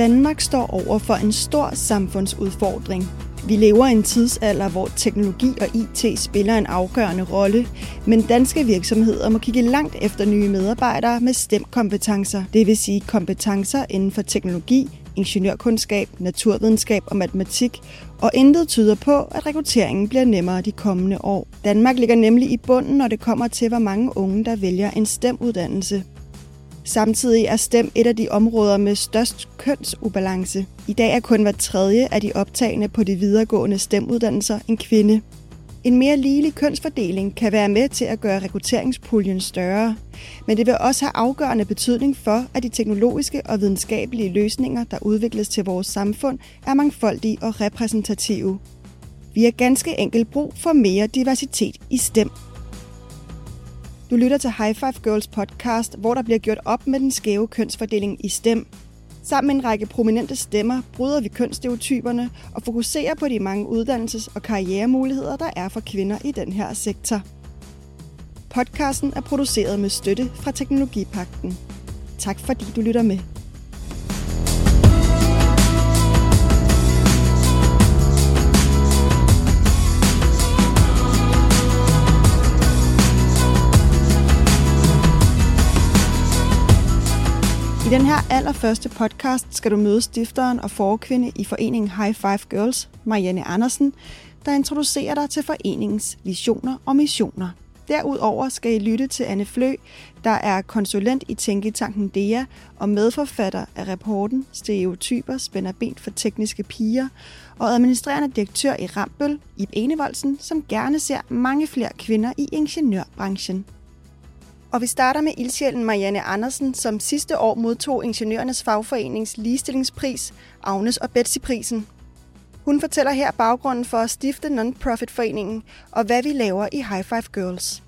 Danmark står over for en stor samfundsudfordring. Vi lever i en tidsalder, hvor teknologi og IT spiller en afgørende rolle, men danske virksomheder må kigge langt efter nye medarbejdere med stemkompetencer, det vil sige kompetencer inden for teknologi, ingeniørkundskab, naturvidenskab og matematik, og intet tyder på, at rekrutteringen bliver nemmere de kommende år. Danmark ligger nemlig i bunden, når det kommer til, hvor mange unge, der vælger en STEM-uddannelse. Samtidig er STEM et af de områder med størst kønsubalance. I dag er kun hver tredje af de optagende på de videregående STEM-uddannelser en kvinde. En mere ligelig kønsfordeling kan være med til at gøre rekrutteringspuljen større, men det vil også have afgørende betydning for, at de teknologiske og videnskabelige løsninger, der udvikles til vores samfund, er mangfoldige og repræsentative. Vi har ganske enkelt brug for mere diversitet i STEM. Du lytter til High Five Girls podcast, hvor der bliver gjort op med den skæve kønsfordeling i STEM. Sammen med en række prominente stemmer bryder vi kønsstereotyperne og fokuserer på de mange uddannelses- og karrieremuligheder, der er for kvinder i den her sektor. Podcasten er produceret med støtte fra Teknologipakten. Tak fordi du lytter med. I den her allerførste podcast skal du møde stifteren og forkvinde i foreningen High Five Girls, Marianne Andersen, der introducerer dig til foreningens visioner og missioner. Derudover skal I lytte til Anne Flø, der er konsulent i Tænketanken DEA og medforfatter af rapporten Stereotyper spænder ben for tekniske piger, og administrerende direktør i Rambøl, i Enevoldsen, som gerne ser mange flere kvinder i ingeniørbranchen. Og vi starter med ildsjælen Marianne Andersen, som sidste år modtog Ingeniørernes Fagforenings ligestillingspris, Agnes og Betsy-prisen. Hun fortæller her baggrunden for at stifte Non-Profit-foreningen og hvad vi laver i High Five Girls.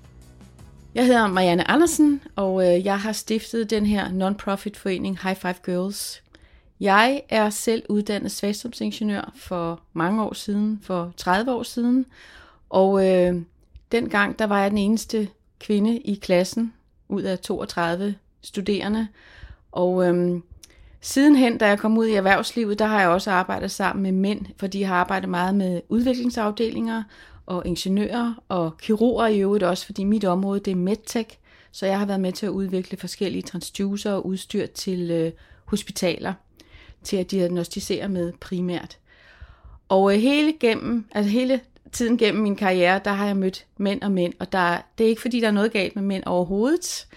Jeg hedder Marianne Andersen, og øh, jeg har stiftet den her non-profit-forening High Five Girls. Jeg er selv uddannet svagstrømsingeniør for mange år siden, for 30 år siden, og øh, dengang der var jeg den eneste kvinde i klassen ud af 32 studerende. Og øhm, sidenhen, da jeg kom ud i erhvervslivet, der har jeg også arbejdet sammen med mænd, fordi jeg har arbejdet meget med udviklingsafdelinger og ingeniører og kirurger i øvrigt også, fordi mit område det er medtech, så jeg har været med til at udvikle forskellige transducer og udstyr til øh, hospitaler til at diagnostisere med primært. Og øh, hele gennem, altså hele tiden gennem min karriere, der har jeg mødt mænd og mænd, og der, det er ikke fordi, der er noget galt med mænd overhovedet,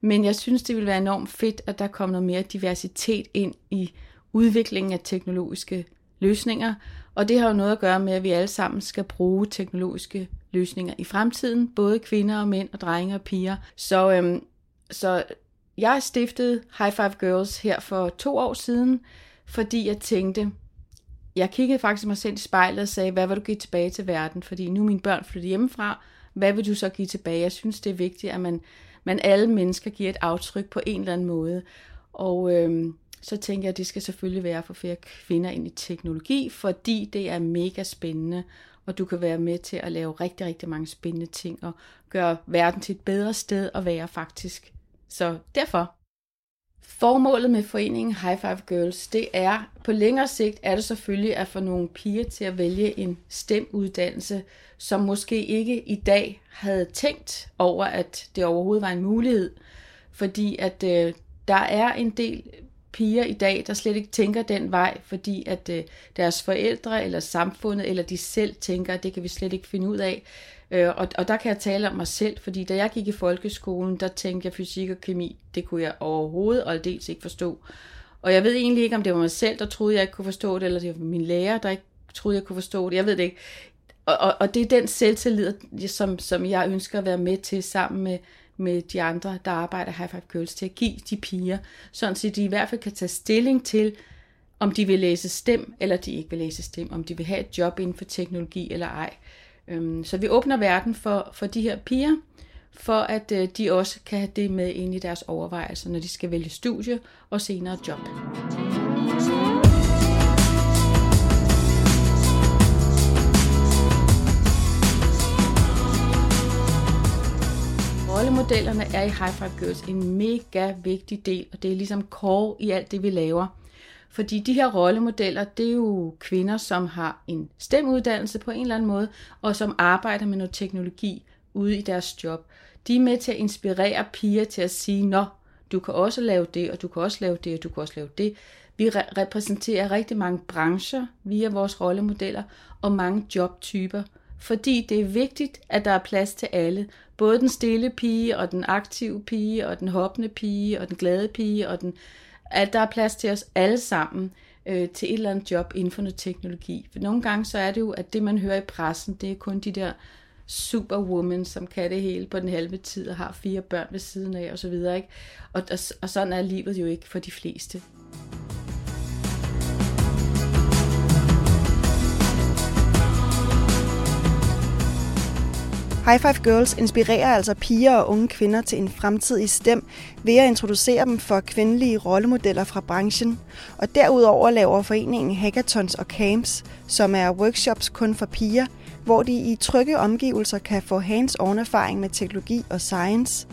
men jeg synes, det vil være enormt fedt, at der kommer noget mere diversitet ind i udviklingen af teknologiske løsninger, og det har jo noget at gøre med, at vi alle sammen skal bruge teknologiske løsninger i fremtiden, både kvinder og mænd og drenge og piger. Så, øhm, så jeg stiftede High Five Girls her for to år siden, fordi jeg tænkte, jeg kiggede faktisk mig selv i spejlet og sagde, hvad vil du give tilbage til verden? Fordi nu er mine børn flyttet hjemmefra. Hvad vil du så give tilbage? Jeg synes, det er vigtigt, at man, man alle mennesker giver et aftryk på en eller anden måde. Og øhm, så tænker jeg, at det skal selvfølgelig være for flere kvinder ind i teknologi, fordi det er mega spændende, og du kan være med til at lave rigtig, rigtig mange spændende ting, og gøre verden til et bedre sted at være faktisk. Så derfor Formålet med foreningen High Five Girls, det er, på længere sigt er det selvfølgelig at få nogle piger til at vælge en stemuddannelse, som måske ikke i dag havde tænkt over, at det overhovedet var en mulighed. Fordi at øh, der er en del piger i dag, der slet ikke tænker den vej, fordi at øh, deres forældre eller samfundet eller de selv tænker, at det kan vi slet ikke finde ud af. Øh, og, og der kan jeg tale om mig selv, fordi da jeg gik i folkeskolen, der tænkte jeg fysik og kemi, det kunne jeg overhovedet og dels ikke forstå. Og jeg ved egentlig ikke, om det var mig selv, der troede, jeg ikke kunne forstå det, eller det var min lærer, der ikke troede, jeg kunne forstå det. Jeg ved det ikke. Og, og, og det er den selvtillid, som, som jeg ønsker at være med til sammen med, med de andre, der arbejder High Five Girls, til at give de piger, sådan så de i hvert fald kan tage stilling til, om de vil læse STEM, eller de ikke vil læse STEM, om de vil have et job inden for teknologi eller ej. Øhm, så vi åbner verden for, for de her piger, for at øh, de også kan have det med ind i deres overvejelser, når de skal vælge studie og senere job. Rollemodellerne er i High Five Girls en mega vigtig del, og det er ligesom core i alt det, vi laver. Fordi de her rollemodeller, det er jo kvinder, som har en stemuddannelse på en eller anden måde, og som arbejder med noget teknologi ude i deres job. De er med til at inspirere piger til at sige, nå, du kan også lave det, og du kan også lave det, og du kan også lave det. Vi re- repræsenterer rigtig mange brancher via vores rollemodeller, og mange jobtyper, fordi det er vigtigt, at der er plads til alle. Både den stille pige, og den aktive pige, og den hoppende pige, og den glade pige, og den, at der er plads til os alle sammen øh, til et eller andet job inden for noget teknologi. For nogle gange så er det jo, at det man hører i pressen, det er kun de der superwoman, som kan det hele på den halve tid og har fire børn ved siden af osv. Og, og, og, og sådan er livet jo ikke for de fleste. High Five Girls inspirerer altså piger og unge kvinder til en fremtid i stem ved at introducere dem for kvindelige rollemodeller fra branchen. Og derudover laver foreningen hackathons og camps, som er workshops kun for piger, hvor de i trygge omgivelser kan få hands-on erfaring med teknologi og science.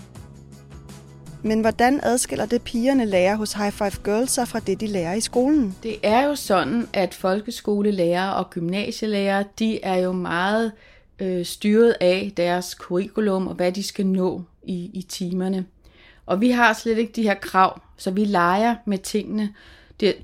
Men hvordan adskiller det pigerne lærer hos High Five Girls sig fra det, de lærer i skolen? Det er jo sådan, at folkeskolelærer og gymnasielærer, de er jo meget øh, styret af deres curriculum og hvad de skal nå i, i timerne. Og vi har slet ikke de her krav, så vi leger med tingene.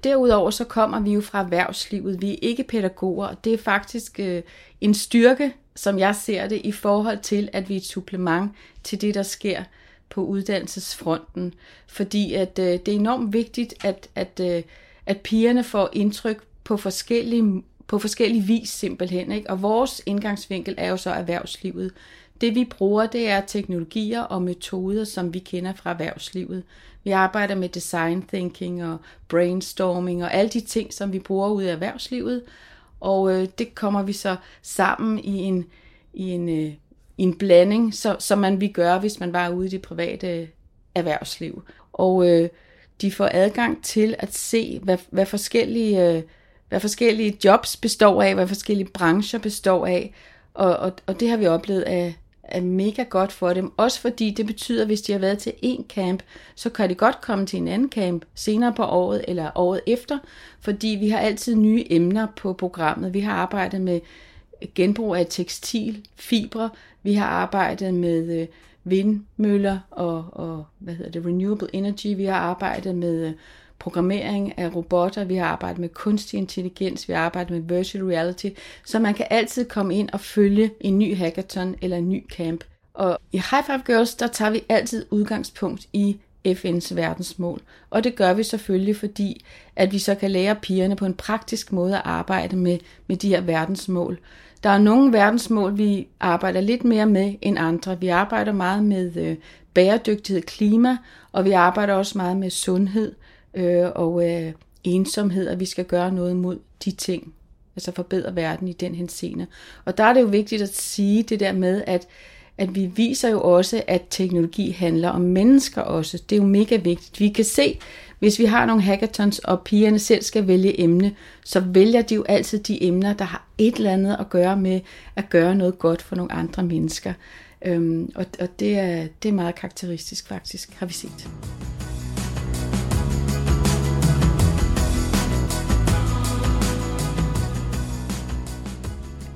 Derudover så kommer vi jo fra erhvervslivet. Vi er ikke pædagoger, og det er faktisk øh, en styrke, som jeg ser det, i forhold til, at vi er et supplement til det, der sker på uddannelsesfronten. Fordi at øh, det er enormt vigtigt, at, at, øh, at pigerne får indtryk på forskellige på forskellige vis simpelthen. Ikke? Og vores indgangsvinkel er jo så erhvervslivet. Det vi bruger, det er teknologier og metoder, som vi kender fra erhvervslivet. Vi arbejder med design thinking og brainstorming og alle de ting, som vi bruger ude i erhvervslivet. Og øh, det kommer vi så sammen i en, i en, øh, i en blanding, så, som man vi gøre, hvis man var ude i det private erhvervsliv. Og øh, de får adgang til at se, hvad, hvad forskellige øh, hvad forskellige jobs består af, hvad forskellige brancher består af. Og, og, og det har vi oplevet er, er mega godt for dem. Også fordi det betyder, at hvis de har været til en camp, så kan de godt komme til en anden camp senere på året eller året efter. Fordi vi har altid nye emner på programmet. Vi har arbejdet med genbrug af tekstil, fibre. Vi har arbejdet med øh, vindmøller og, og hvad hedder det, renewable energy. Vi har arbejdet med øh, programmering af robotter, vi har arbejdet med kunstig intelligens, vi har arbejdet med virtual reality, så man kan altid komme ind og følge en ny hackathon eller en ny camp. Og i High Five Girls, der tager vi altid udgangspunkt i FN's verdensmål. Og det gør vi selvfølgelig, fordi at vi så kan lære pigerne på en praktisk måde at arbejde med, med de her verdensmål. Der er nogle verdensmål, vi arbejder lidt mere med end andre. Vi arbejder meget med øh, bæredygtighed, klima, og vi arbejder også meget med sundhed øh, og øh, ensomhed, at vi skal gøre noget mod de ting, altså forbedre verden i den henseende. Og der er det jo vigtigt at sige det der med, at, at vi viser jo også, at teknologi handler om mennesker også. Det er jo mega vigtigt. Vi kan se, hvis vi har nogle hackathons, og pigerne selv skal vælge emne, så vælger de jo altid de emner, der har et eller andet at gøre med at gøre noget godt for nogle andre mennesker. Øhm, og og det, er, det er meget karakteristisk faktisk, har vi set.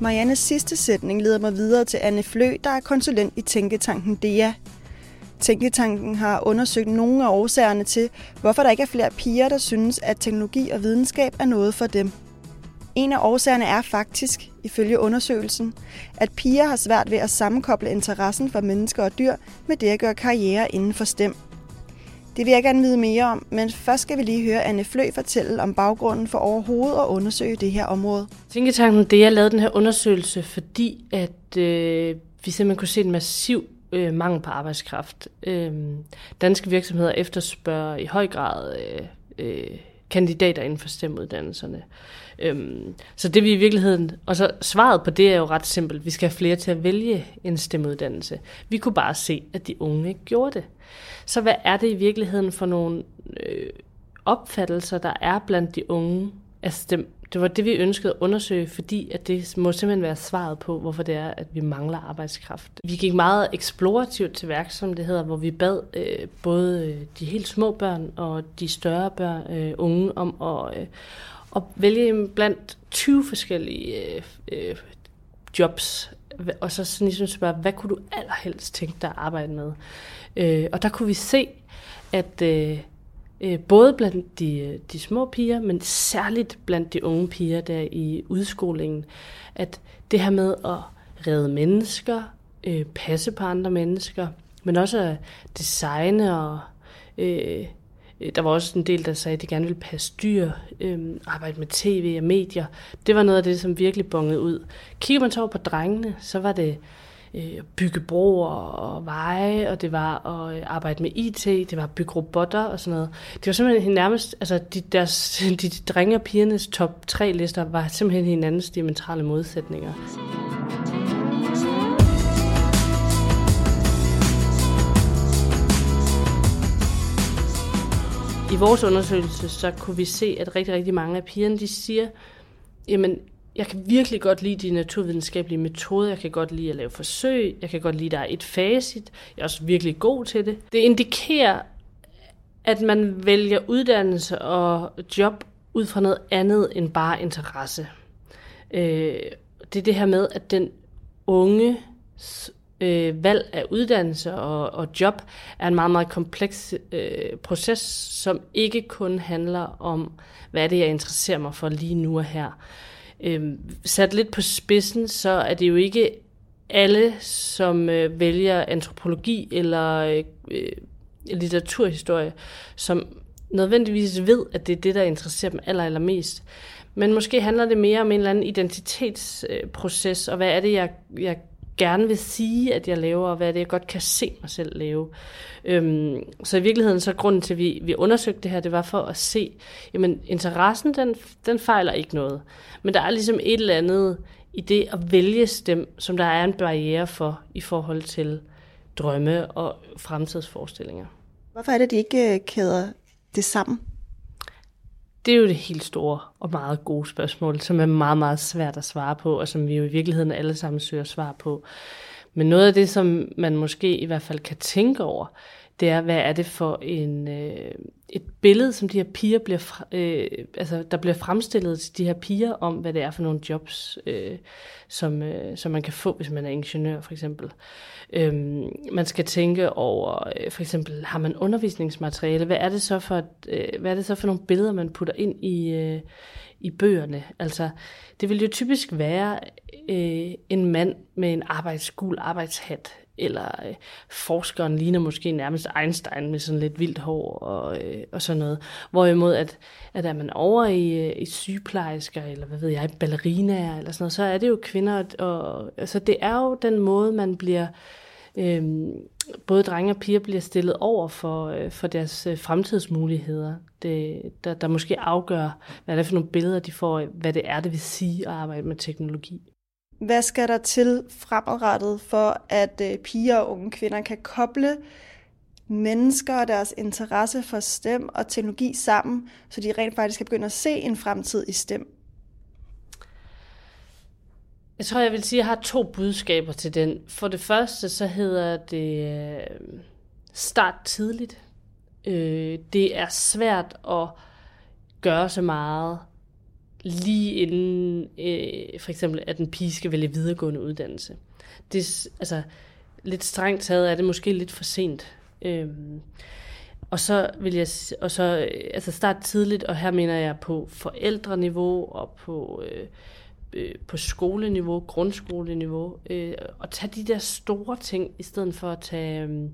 Mariannes sidste sætning leder mig videre til Anne Flø, der er konsulent i Tænketanken DEA. Tænketanken har undersøgt nogle af årsagerne til, hvorfor der ikke er flere piger, der synes, at teknologi og videnskab er noget for dem. En af årsagerne er faktisk, ifølge undersøgelsen, at piger har svært ved at sammenkoble interessen for mennesker og dyr med det at gøre karriere inden for STEM. Det vil jeg gerne vide mere om, men først skal vi lige høre Anne Flø fortælle om baggrunden for overhovedet at undersøge det her område. Tænketanken, det jeg lavede den her undersøgelse, fordi at øh, vi simpelthen kunne se en massiv øh, mangel på arbejdskraft. Øh, danske virksomheder efterspørger i høj grad øh, øh, kandidater inden for STEM-uddannelserne. Øhm, så det vi i virkeligheden, og så svaret på det er jo ret simpelt. Vi skal have flere til at vælge en stemmeuddannelse. Vi kunne bare se, at de unge ikke gjorde det. Så hvad er det i virkeligheden for nogle øh, opfattelser, der er blandt de unge af STEM, det var det, vi ønskede at undersøge, fordi at det må simpelthen være svaret på, hvorfor det er, at vi mangler arbejdskraft. Vi gik meget eksplorativt til værk, som det hedder, hvor vi bad øh, både øh, de helt små børn og de større børn, øh, unge om at, øh, at vælge blandt 20 forskellige øh, øh, jobs, og så sådan ligesom spørge, hvad kunne du allerhelst tænke dig at arbejde med? Øh, og der kunne vi se, at øh, øh, både blandt de, de små piger, men særligt blandt de unge piger der i udskolingen, at det her med at redde mennesker, øh, passe på andre mennesker, men også at designe og øh, Øh, der var også en del, der sagde, at de gerne ville passe dyr, øh, arbejde med tv og medier. Det var noget af det, som virkelig bongede ud. Kigger man så over på drengene, så var det øh, bygge broer og veje, og det var at øh, arbejde med IT, det var at bygge robotter og sådan noget. Det var simpelthen nærmest, altså de, deres, de, de drenge og pigernes top tre lister var simpelthen hinandens diametrale modsætninger. I vores undersøgelse, så kunne vi se, at rigtig, rigtig mange af pigerne, de siger, jamen, jeg kan virkelig godt lide de naturvidenskabelige metoder, jeg kan godt lide at lave forsøg, jeg kan godt lide, at der er et facit, jeg er også virkelig god til det. Det indikerer, at man vælger uddannelse og job ud fra noget andet end bare interesse. Øh, det er det her med, at den unge øh, valg af uddannelse og, og job er en meget, meget kompleks øh, proces, som ikke kun handler om, hvad er det, jeg interesserer mig for lige nu og her. Øh, sat lidt på spidsen, så er det jo ikke alle, som øh, vælger antropologi eller øh, litteraturhistorie, som nødvendigvis ved, at det er det, der interesserer dem aller, mest. Men måske handler det mere om en eller anden identitetsproces, øh, og hvad er det, jeg, jeg gerne vil sige, at jeg laver, og hvad er det, jeg godt kan se mig selv lave. Øhm, så i virkeligheden, så grunden til, at vi, vi undersøgte det her, det var for at se, jamen interessen, den, den fejler ikke noget. Men der er ligesom et eller andet i det at vælge dem, som der er en barriere for i forhold til drømme og fremtidsforestillinger. Hvorfor er det, at de ikke øh, kæder det sammen? Det er jo det helt store og meget gode spørgsmål, som er meget, meget svært at svare på, og som vi jo i virkeligheden alle sammen søger svar på. Men noget af det, som man måske i hvert fald kan tænke over, det er, hvad er det for en, øh, et billede, som de her piger bliver, øh, altså der bliver fremstillet til de her piger om, hvad det er for nogle jobs, øh, som, øh, som man kan få, hvis man er ingeniør for eksempel. Øhm, man skal tænke over, øh, for eksempel, har man undervisningsmateriale? Hvad er det så for, øh, hvad er det så for nogle billeder, man putter ind i, øh, i bøgerne? Altså, det vil jo typisk være øh, en mand med en arbejdsgul arbejdshat, eller øh, forskeren ligner måske nærmest Einstein med sådan lidt vildt hår og, øh, og sådan noget. Hvorimod, at, at er man over i, øh, i sygeplejersker, eller hvad ved jeg, ballerinaer, eller sådan noget, så er det jo kvinder, og, altså det er jo den måde, man bliver, øh, både drenge og piger bliver stillet over for, øh, for deres øh, fremtidsmuligheder, det, der, der måske afgør, hvad det er for nogle billeder, de får, hvad det er, det vil sige at arbejde med teknologi. Hvad skal der til fremadrettet for, at øh, piger og unge kvinder kan koble mennesker og deres interesse for STEM og teknologi sammen, så de rent faktisk kan begynde at se en fremtid i STEM? Jeg tror, jeg vil sige, at jeg har to budskaber til den. For det første, så hedder det øh, start tidligt. Øh, det er svært at gøre så meget lige inden øh, for eksempel, at en pige skal vælge videregående uddannelse. Det, altså, lidt strengt taget er det måske lidt for sent. Øhm, og så vil jeg og så, øh, altså starte tidligt, og her mener jeg på forældreniveau og på, øh, øh, på skoleniveau, grundskoleniveau, øh, og tage de der store ting, i stedet for at tage... Øh,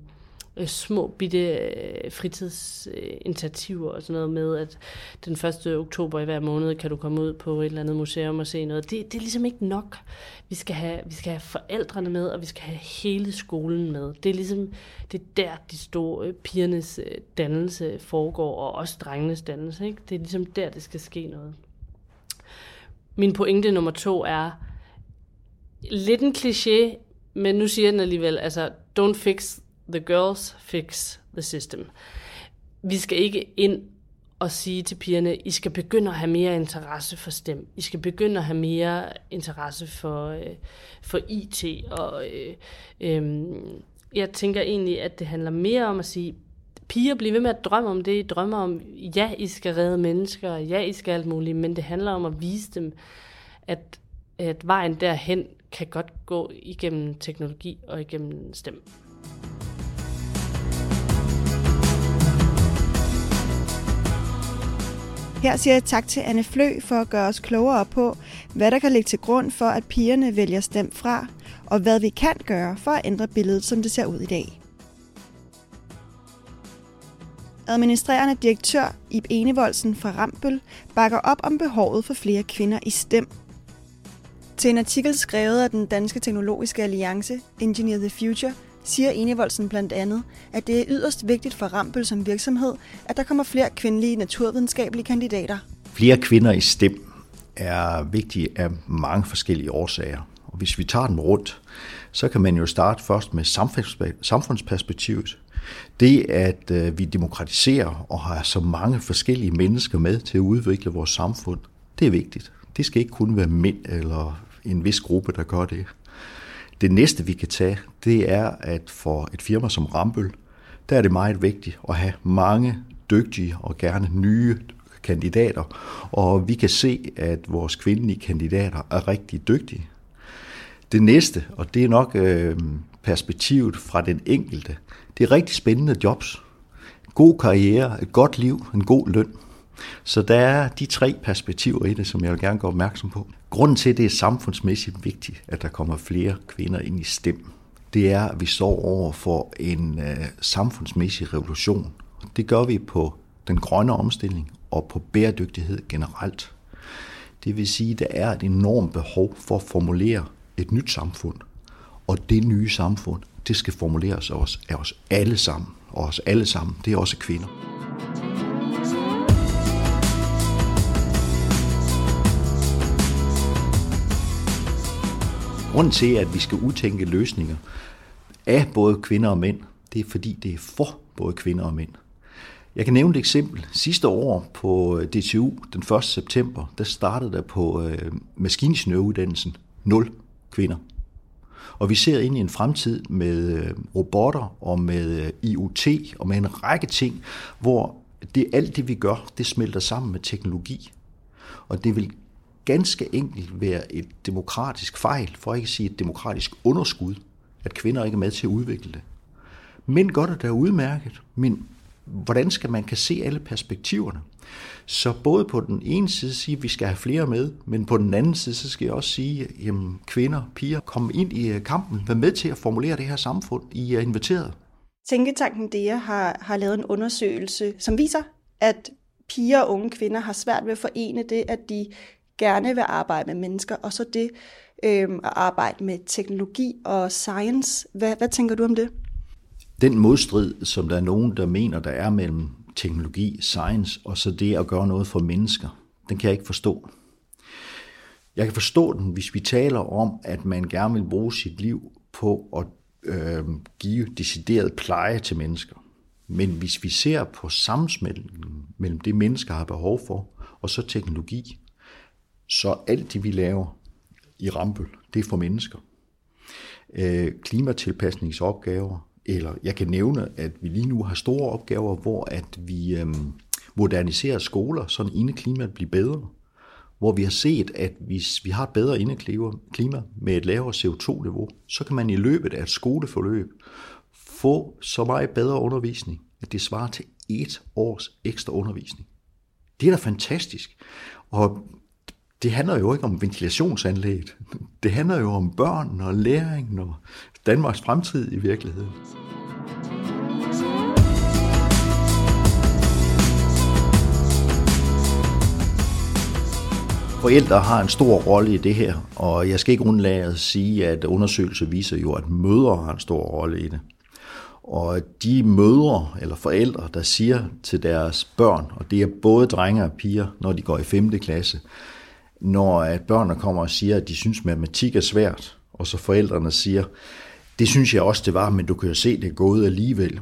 øh, små bitte øh, fritidsinitiativer og sådan noget med, at den 1. oktober i hver måned kan du komme ud på et eller andet museum og se noget. Det, det er ligesom ikke nok. Vi skal, have, vi skal have forældrene med, og vi skal have hele skolen med. Det er ligesom, det er der, de store øh, pigernes øh, dannelse foregår, og også drengenes dannelse. Ikke? Det er ligesom der, det skal ske noget. Min pointe nummer to er, lidt en kliché, men nu siger den alligevel, altså, don't fix the girls fix the system. Vi skal ikke ind og sige til pigerne, I skal begynde at have mere interesse for STEM. I skal begynde at have mere interesse for, øh, for IT. Og øh, øh, jeg tænker egentlig, at det handler mere om at sige, piger bliver ved med at drømme om det, I drømmer om, ja, I skal redde mennesker, ja, I skal alt muligt, men det handler om at vise dem, at, at vejen derhen kan godt gå igennem teknologi og igennem STEM. Her siger jeg tak til Anne Flø for at gøre os klogere på, hvad der kan ligge til grund for, at pigerne vælger stemt fra, og hvad vi kan gøre for at ændre billedet, som det ser ud i dag. Administrerende direktør Ib Enevoldsen fra Rambøl bakker op om behovet for flere kvinder i STEM. Til en artikel skrevet af den Danske Teknologiske Alliance, Engineer the Future, siger Enevoldsen blandt andet, at det er yderst vigtigt for Rampel som virksomhed, at der kommer flere kvindelige naturvidenskabelige kandidater. Flere kvinder i STEM er vigtige af mange forskellige årsager. Og hvis vi tager den rundt, så kan man jo starte først med samfundsperspektivet. Det, at øh, vi demokratiserer og har så mange forskellige mennesker med til at udvikle vores samfund, det er vigtigt. Det skal ikke kun være mænd eller en vis gruppe, der gør det. Det næste, vi kan tage, det er, at for et firma som Rambøl, der er det meget vigtigt at have mange dygtige og gerne nye kandidater. Og vi kan se, at vores kvindelige kandidater er rigtig dygtige. Det næste, og det er nok øh, perspektivet fra den enkelte, det er rigtig spændende jobs. God karriere, et godt liv, en god løn. Så der er de tre perspektiver i det, som jeg vil gerne gøre opmærksom på. Grunden til, at det er samfundsmæssigt vigtigt, at der kommer flere kvinder ind i STEM, det er, at vi står over for en øh, samfundsmæssig revolution. Det gør vi på den grønne omstilling og på bæredygtighed generelt. Det vil sige, at der er et enormt behov for at formulere et nyt samfund. Og det nye samfund, det skal formuleres af os, af os alle sammen. Og os alle sammen, det er også kvinder. Grunden til, at vi skal udtænke løsninger af både kvinder og mænd, det er fordi, det er for både kvinder og mænd. Jeg kan nævne et eksempel. Sidste år på øh, DTU, den 1. september, der startede der på øh, maskiningeniøruddannelsen 0 kvinder. Og vi ser ind i en fremtid med øh, robotter og med øh, IoT og med en række ting, hvor det alt det, vi gør, det smelter sammen med teknologi. Og det vil ganske enkelt være et demokratisk fejl, for ikke at sige et demokratisk underskud, at kvinder ikke er med til at udvikle det. Mænd gør det der udmærket, men hvordan skal man kan se alle perspektiverne? Så både på den ene side sige, at vi skal have flere med, men på den anden side, så skal jeg også sige, at kvinder, piger, kom ind i øh, kampen, vær med til at formulere det her samfund, I er inviteret. Tænketanken DEA har, har lavet en undersøgelse, som viser, at piger og unge kvinder har svært ved at forene det, at de gerne vil arbejde med mennesker, og så det øh, at arbejde med teknologi og science. Hvad, hvad tænker du om det? Den modstrid, som der er nogen, der mener, der er mellem teknologi, science, og så det at gøre noget for mennesker, den kan jeg ikke forstå. Jeg kan forstå den, hvis vi taler om, at man gerne vil bruge sit liv på at øh, give decideret pleje til mennesker. Men hvis vi ser på sammensmeltningen mellem det, mennesker har behov for, og så teknologi, så alt det, vi laver i Rambøl, det er for mennesker. Øh, klimatilpasningsopgaver, eller jeg kan nævne, at vi lige nu har store opgaver, hvor at vi øh, moderniserer skoler, så indeklimaet bliver bedre. Hvor vi har set, at hvis vi har et bedre indeklima med et lavere CO2-niveau, så kan man i løbet af et skoleforløb få så meget bedre undervisning, at det svarer til et års ekstra undervisning. Det er da fantastisk. Og det handler jo ikke om ventilationsanlægget. Det handler jo om børn og læring og Danmarks fremtid i virkeligheden. Forældre har en stor rolle i det her, og jeg skal ikke undlade at sige, at undersøgelser viser jo, at mødre har en stor rolle i det. Og de mødre eller forældre, der siger til deres børn, og det er både drenge og piger, når de går i 5. klasse, når at børnene kommer og siger, at de synes, matematik er svært, og så forældrene siger, det synes jeg også, det var, men du kan jo se, det er gået alligevel.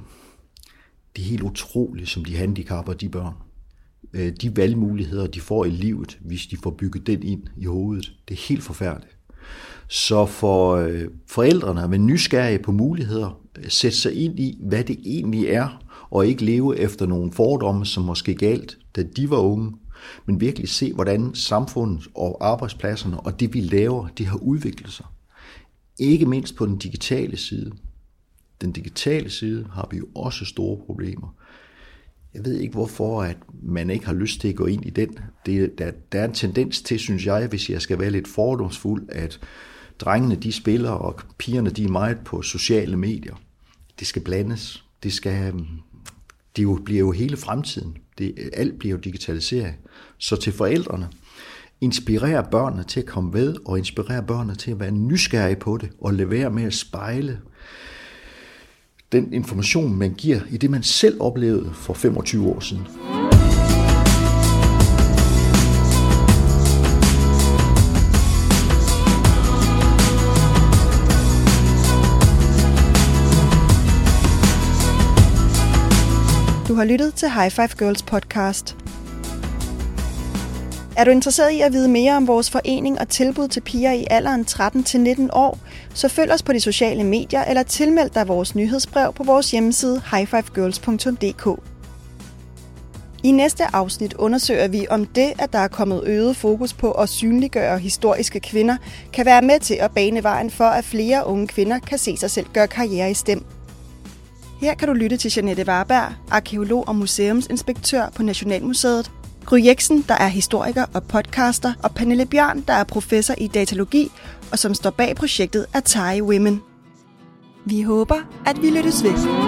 Det er helt utroligt, som de handicapper de børn. Øh, de valgmuligheder, de får i livet, hvis de får bygget den ind i hovedet. Det er helt forfærdeligt. Så for øh, forældrene at være nysgerrige på muligheder, øh, sætte sig ind i, hvad det egentlig er, og ikke leve efter nogle fordomme, som måske galt, da de var unge, men virkelig se, hvordan samfundet og arbejdspladserne og det, vi laver, det har udviklet sig. Ikke mindst på den digitale side. Den digitale side har vi jo også store problemer. Jeg ved ikke, hvorfor at man ikke har lyst til at gå ind i den. Det, der, der er en tendens til, synes jeg, hvis jeg skal være lidt fordomsfuld, at drengene de spiller, og pigerne de er meget på sociale medier. Det skal blandes. Det skal, det jo, bliver jo hele fremtiden. Det, alt bliver jo digitaliseret. Så til forældrene, inspirere børnene til at komme ved, og inspirere børnene til at være nysgerrige på det, og levere med at spejle den information, man giver i det, man selv oplevede for 25 år siden. Du har lyttet til High Five Girls podcast. Er du interesseret i at vide mere om vores forening og tilbud til piger i alderen 13-19 år, så følg os på de sociale medier eller tilmeld dig vores nyhedsbrev på vores hjemmeside highfivegirls.dk. I næste afsnit undersøger vi, om det, at der er kommet øget fokus på at synliggøre historiske kvinder, kan være med til at bane vejen for, at flere unge kvinder kan se sig selv gøre karriere i STEM. Her kan du lytte til Janette Warberg, arkeolog og museumsinspektør på Nationalmuseet, Gry Jeksen, der er historiker og podcaster, og Pernille Bjørn, der er professor i datalogi og som står bag projektet Atari Women. Vi håber, at vi lyttes ved.